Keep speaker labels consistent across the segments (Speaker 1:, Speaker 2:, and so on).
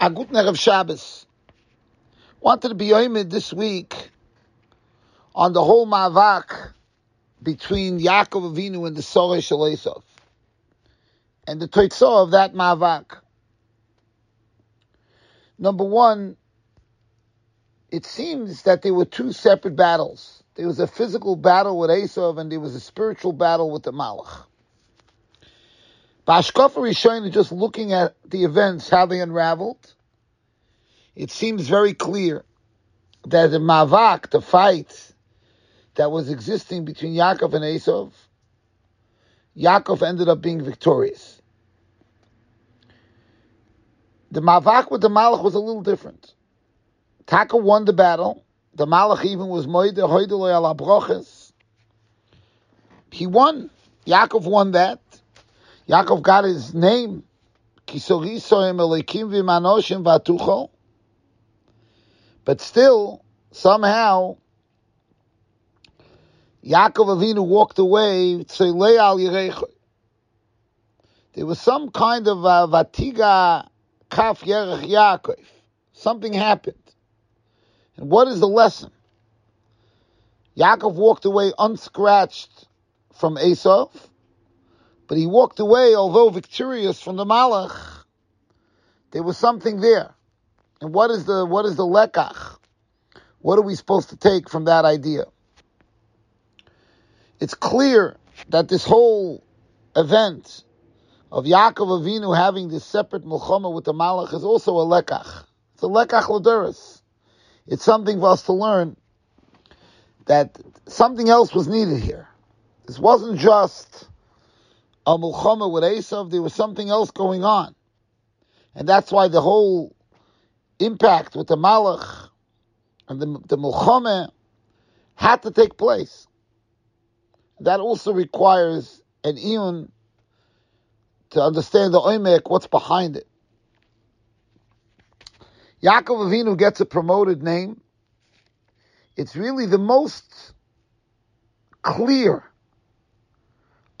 Speaker 1: A good night of Shabbos. Wanted to be oimid this week on the whole mavak between Yaakov Avinu and the Soreh Shalesov. And the toitzah of that mavak. Number one, it seems that there were two separate battles. There was a physical battle with Esav and there was a spiritual battle with the Malach. Bashkofa Rishon, just looking at the events, how they unraveled, it seems very clear that the Mavak, the fight that was existing between Yaakov and Esav, Yaakov ended up being victorious. The Mavak with the Malach was a little different. Taka won the battle. The Malach even was Moide Hoideloy ala He won. Yaakov won that. Yaakov got his name. But still, somehow, Yaakov Avinu walked away. There was some kind of uh, vatiga kaf yerech Yaakov. Something happened. And what is the lesson? Yaakov walked away unscratched from Esav. But he walked away, although victorious from the Malach. There was something there. And what is the what is the lekach? What are we supposed to take from that idea? It's clear that this whole event of Yaakov Avinu having this separate milchama with the Malach is also a lekach. It's a lekach laduris. It's something for us to learn that something else was needed here. This wasn't just a mulchama with Esav, there was something else going on. And that's why the whole impact with the Malach and the, the mulchama had to take place. That also requires an iyun to understand the oimek, what's behind it. Yaakov Avinu gets a promoted name. It's really the most clear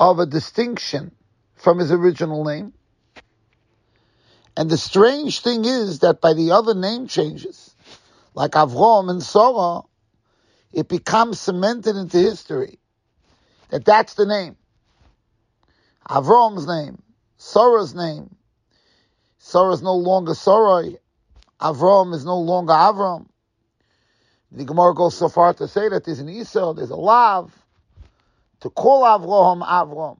Speaker 1: of a distinction from his original name. And the strange thing is that by the other name changes, like Avram and Sarah, it becomes cemented into history that that's the name. Avram's name, Sarah's name. Sarah is no longer Sarah. Avram is no longer Avram. The Gemara goes so far to say that there's an Issur, there's a Lav, to call Avraham Avram.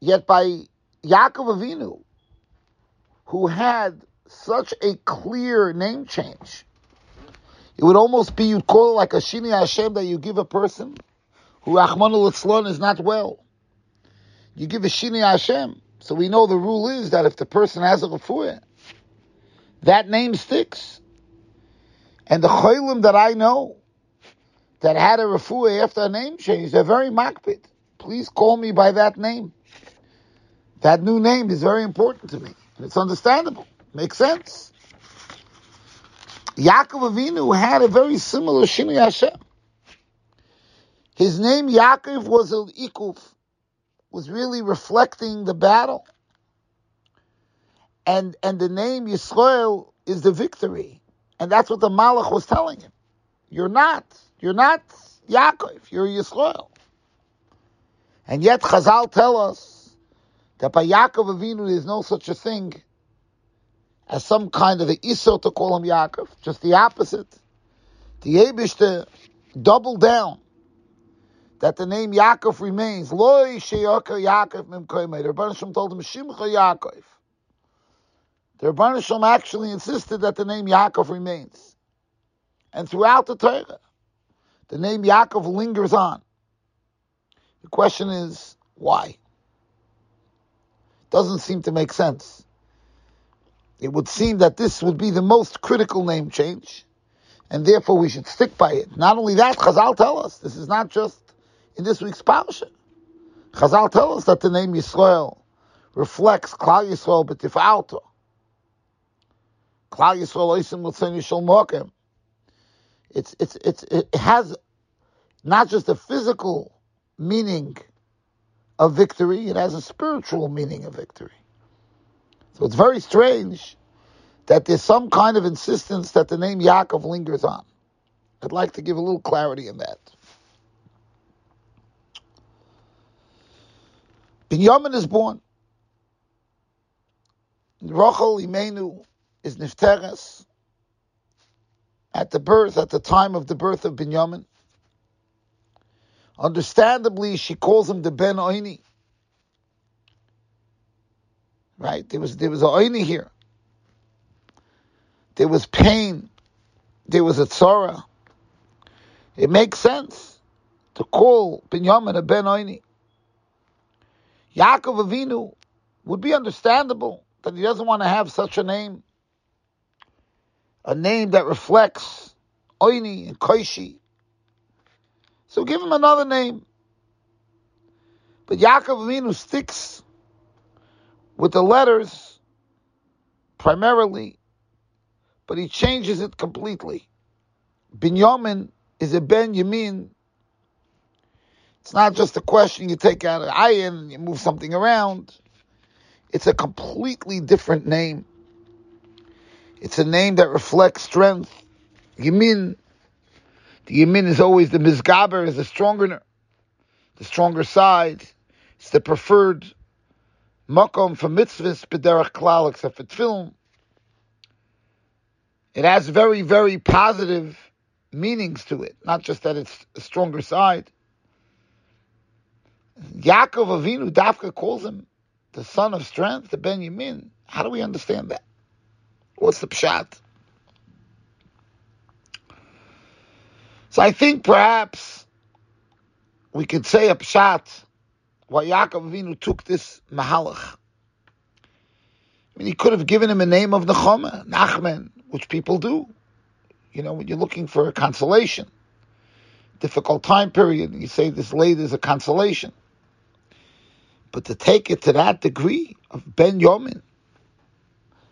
Speaker 1: Yet by Yaakov Avinu, who had such a clear name change, it would almost be you'd call it like a Shini Hashem that you give a person who Rahman al is not well. You give a Shini Hashem. So we know the rule is that if the person has a refuah, that name sticks. And the cholim that I know, that had a refuah after a name change, they're very makbid. Please call me by that name. That new name is very important to me. And it's understandable. Makes sense. Yaakov Avinu had a very similar Shini Hashem. His name Yaakov was an ikuf, was really reflecting the battle. And and the name Yisrael is the victory. And that's what the Malach was telling him. You're not. You're not Yaakov, you're Yisrael. And yet Chazal tell us that by Yaakov Avinu there's no such a thing as some kind of an Iso to call him Yaakov, just the opposite. The Abishter uh, double down that the name Yaakov remains. Loi Sheyaka Yaakov Mimkoimei. The Rebbeinu told him Shimcha Yaakov. The Rebbeinu actually insisted that the name Yaakov remains. And throughout the Torah, the name Yaakov lingers on. The question is, why? Doesn't seem to make sense. It would seem that this would be the most critical name change, and therefore we should stick by it. Not only that, Chazal tell us, this is not just in this week's parsha. Chazal tell us that the name Yisrael reflects Klal Yisrael b'tifalto. Klal Yisrael oisim l'tzen yishol mokem. It's, it's, it's, it has not just a physical meaning of victory, it has a spiritual meaning of victory. So it's very strange that there's some kind of insistence that the name Yaakov lingers on. I'd like to give a little clarity in that. Binyamin is born. Rachel Imenu is Nifteres at the birth, at the time of the birth of Binyamin. Understandably, she calls him the Ben Oini. Right? There was there was a Oini here. There was pain. There was a tzara. It makes sense to call Binyamin a Ben Oini. Yaakov Avinu would be understandable that he doesn't want to have such a name, a name that reflects Oini and Koishi. So give him another name. But Yaakov Avinu sticks with the letters primarily, but he changes it completely. Binyamin is a Ben Yamin. It's not just a question you take out an ayin and you move something around. It's a completely different name. It's a name that reflects strength. Yamin. The Yamin is always the Mizgaber, is the stronger, the stronger side. It's the preferred makom for mitzvahs, b'derech klal, except for tefillin. It has very, very positive meanings to it, not just that it's a stronger side. Yaakov Avinu Dafka calls him the son of strength, the Ben Yamin. How do we understand that? What's the pshat? So I think perhaps we could say a pshat why Yaakov Avinu took this mahalach. I mean, he could have given him a name of Nechama, Nachman, which people do. You know, when you're looking for a consolation, difficult time period, you say this lady is a consolation. But to take it to that degree of Ben Yomin,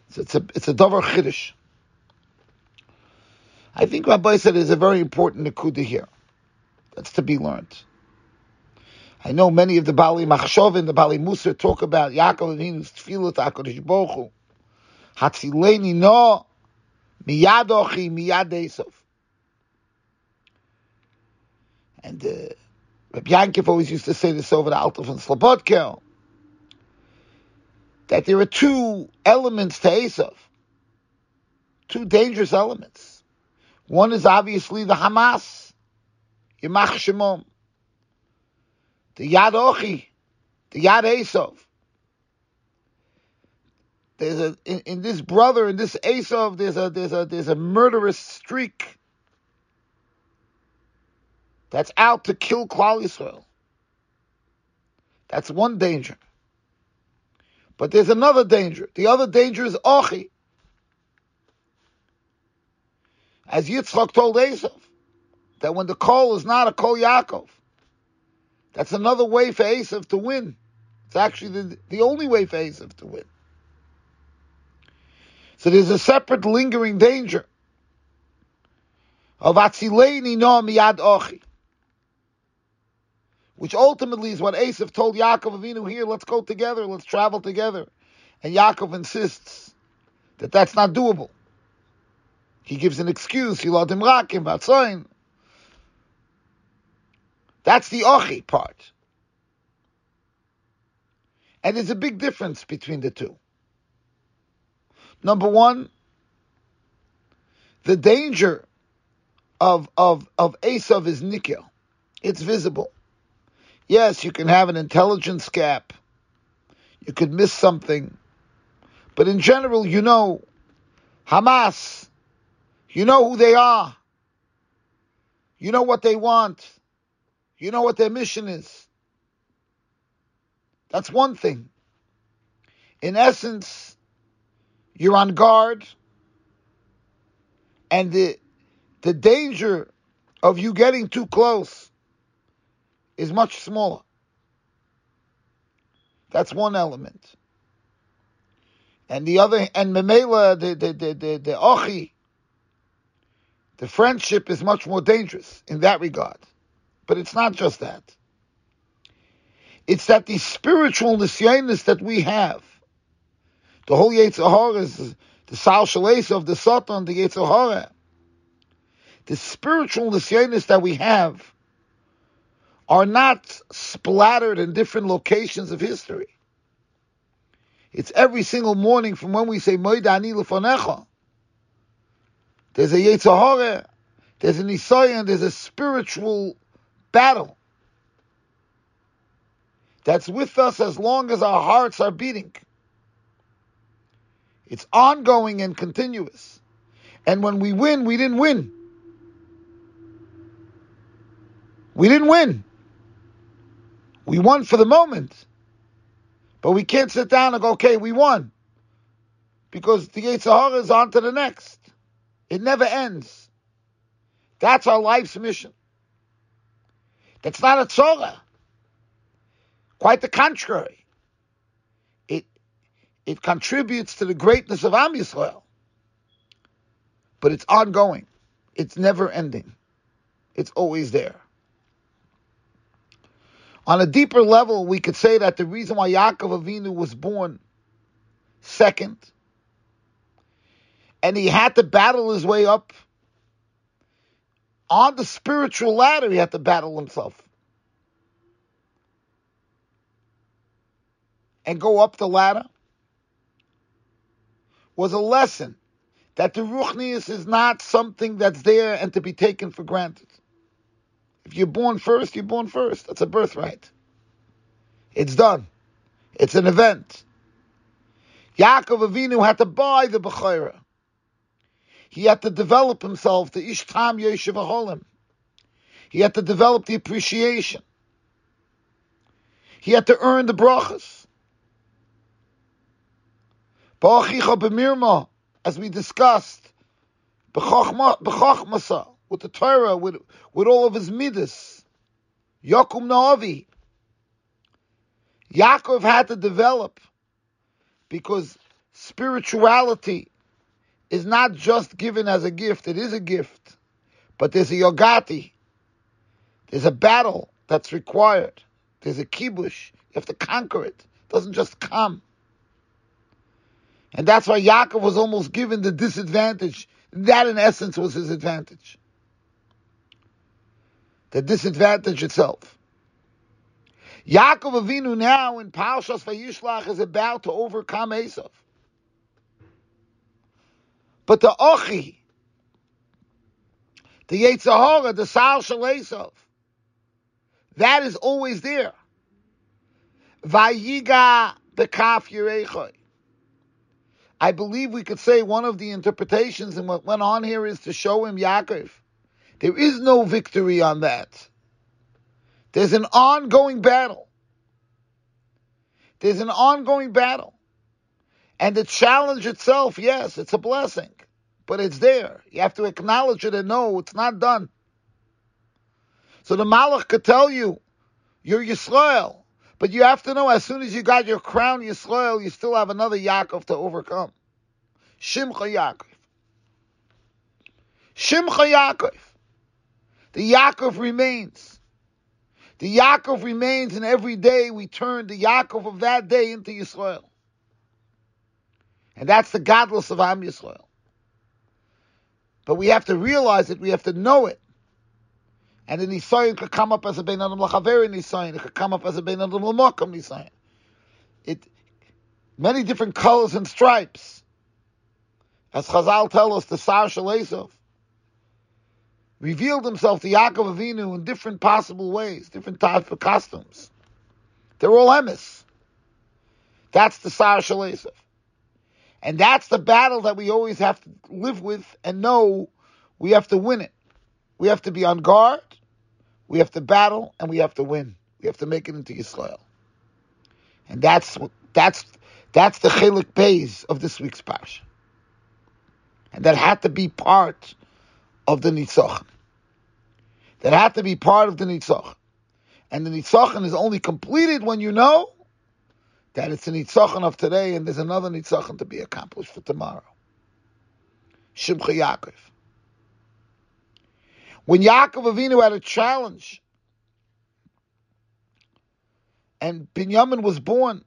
Speaker 1: it's, it's a it's a davar chiddush. I think Rabbi said is a very important nekuda here. That's to be learned. I know many of the Bali Machshovin, the Bali Musa talk about Yaakov Avinu's tefillah to HaKadosh Baruch Hu. Hatzileni no miyad ochi. And uh, Rabbi Yankiv always used to say this over the Alter from Slobodka, that there are two elements to Esav, two dangerous elements. One is obviously the Hamas, Yemach Shemom, the Yad Ochi, the Yad Esav. There's a in, in, this brother in this Esav, there's a there's a there's a murderous streak that's out to kill Klal Yisrael. That's one danger. But there's another danger. The other danger is Ochi. As Yitzchak told Esav, that when the call is not a Kol Yaakov, that's another way for Esav to win. It's actually the, the only way for Esav to win. So there's a separate lingering danger of Atzileini no miyad ochi which ultimately is what Esav told Yaakov Avinu here, let's go together, let's travel together. And Yaakov insists that that's not doable. He gives an excuse, Yiladim Rakim, Batzain. That's the Ochi part. And there's a big difference between the two. Number one, the danger of, of, of Esav is Nikya. It's visible. Yes, you can have an intelligence gap. You could miss something. But in general, you know Hamas. You know who they are. You know what they want. You know what their mission is. That's one thing. In essence, you're on guard, and the the danger of you getting too close is much smaller. That's one element. And the other, and Memela, the, the, the, the, the Ochi, the friendship is much more dangerous in that regard. But it's not just that. It's that the spiritual nisyanis that we have The whole Yetzer Hara is the Sal of the Satan, the Yetzer Hara. The spiritual nisyonis that we have are not splattered in different locations of history. It's every single morning from when we say Moidani Lefonecha. There's a Yetzer Hara, there's an Isayan, there's a spiritual battle that's with us as long as our hearts are beating. It's ongoing and continuous. And when we win, we didn't win. We didn't win. We won for the moment. But we can't sit down and go, okay, we won. Because the Yetzer Hara is on to the next. It never ends. That's our life's mission. That's not a tzorah. Quite the contrary. It it contributes to the greatness of Am Yisrael. But it's ongoing. It's never ending. It's always there. On a deeper level, we could say that the reason why Yaakov Avinu was born second, and he had to battle his way up on the spiritual ladder, he had to battle himself. And go up the ladder was a lesson that the Ruchnius is not something that's there and to be taken for granted. If you're born first, you're born first. That's a birthright. It's done. It's an event. Yaakov Avinu had to buy the Bechora. He had to develop himself, the Ishtam Yeshiv Aholim. He had to develop the appreciation. He had to earn the brachas. As we discussed, b'chachmasa, with the Torah, with, with all of his midas. Yakum Na'avi. Yaakov had to develop because spirituality is not just given as a gift, it is a gift. But there's a yogati. There's a battle that's required. There's a kibush. You have to conquer it. It doesn't just come. And that's why Yaakov was almost given the disadvantage. That in essence was his advantage the disadvantage itself. Yaakov Avinu now in Parshas Vayishlach is about to overcome Esav. But the Ochi, the Yetzer Hara, the Sal Shal Esav, that is always there. Vayiga bekaf Yerechoi. I believe we could say one of the interpretations and what went on here is to show him Yaakov there is no victory on that. There's an ongoing battle. There's an ongoing battle. And the challenge itself, yes, it's a blessing, but it's there. You have to acknowledge it and know it's not done. So the Malach could tell you, you're Yisrael, but you have to know as soon as you got your crown Yisrael, you still have another Yaakov to overcome. Shimcha Yaakov. Shimcha Yaakov. The Yaakov remains. The Yaakov remains, and every day we turn the Yaakov of that day into Yisrael. And that's the godless of Am Yisrael. But we have to realize it, we have to know it. And the Nisayan could come up as a Bein Adam Lachaveri Nisayan, it could come up as a Bein Adam Lamakam Nisayan. It, many different colors and stripes. As Chazal tell us, the Sar Shalesov revealed himself to Yaakov Avinu in different possible ways, different types of costumes. They're all emes. That's the Sar Shalesef. And that's the battle that we always have to live with and know we have to win it. We have to be on guard, we have to battle, and we have to win. We have to make it into Yisrael. And that's that's that's the chelik beis of this week's parsha. And that had to be part of the Nitzach. That had to be part of the Nitzach. And the Nitzachon is only completed when you know that it's a Nitzachon of today and there's another Nitzachon to be accomplished for tomorrow. Shimcha Yaakov. When Yaakov Avinu had a challenge and Binyamin was born,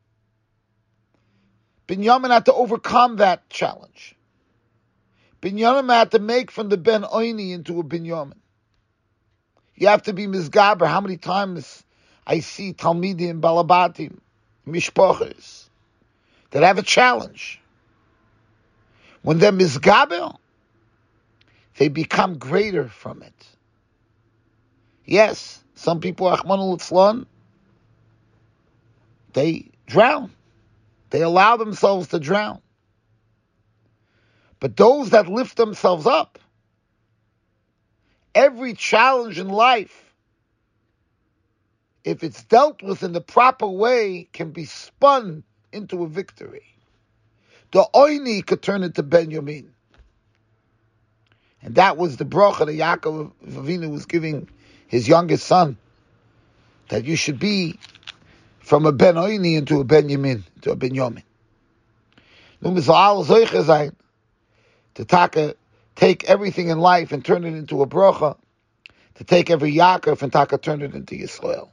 Speaker 1: Binyamin had to overcome that challenge. Binyamin had to make from the Ben Oini into a Binyamin. You have to be Mizgaber. How many times I see Talmidim, Balabatim, Mishpochers that have a challenge. When they're Mizgaber, they become greater from it. Yes, some people, Ahmanul Itzlan, they drown. They allow themselves to drown. But those that lift themselves up, every challenge in life, if it's dealt with in the proper way, can be spun into a victory. The Oini could turn into Benjamin. And that was the bracha that Yaakov Avinu was giving his youngest son, that you should be from a Ben Oini into a Benjamin, to a Ben Yomin. To taka, take everything in life and turn it into a bracha, to take every Yaakov and taka turn it into Yisrael.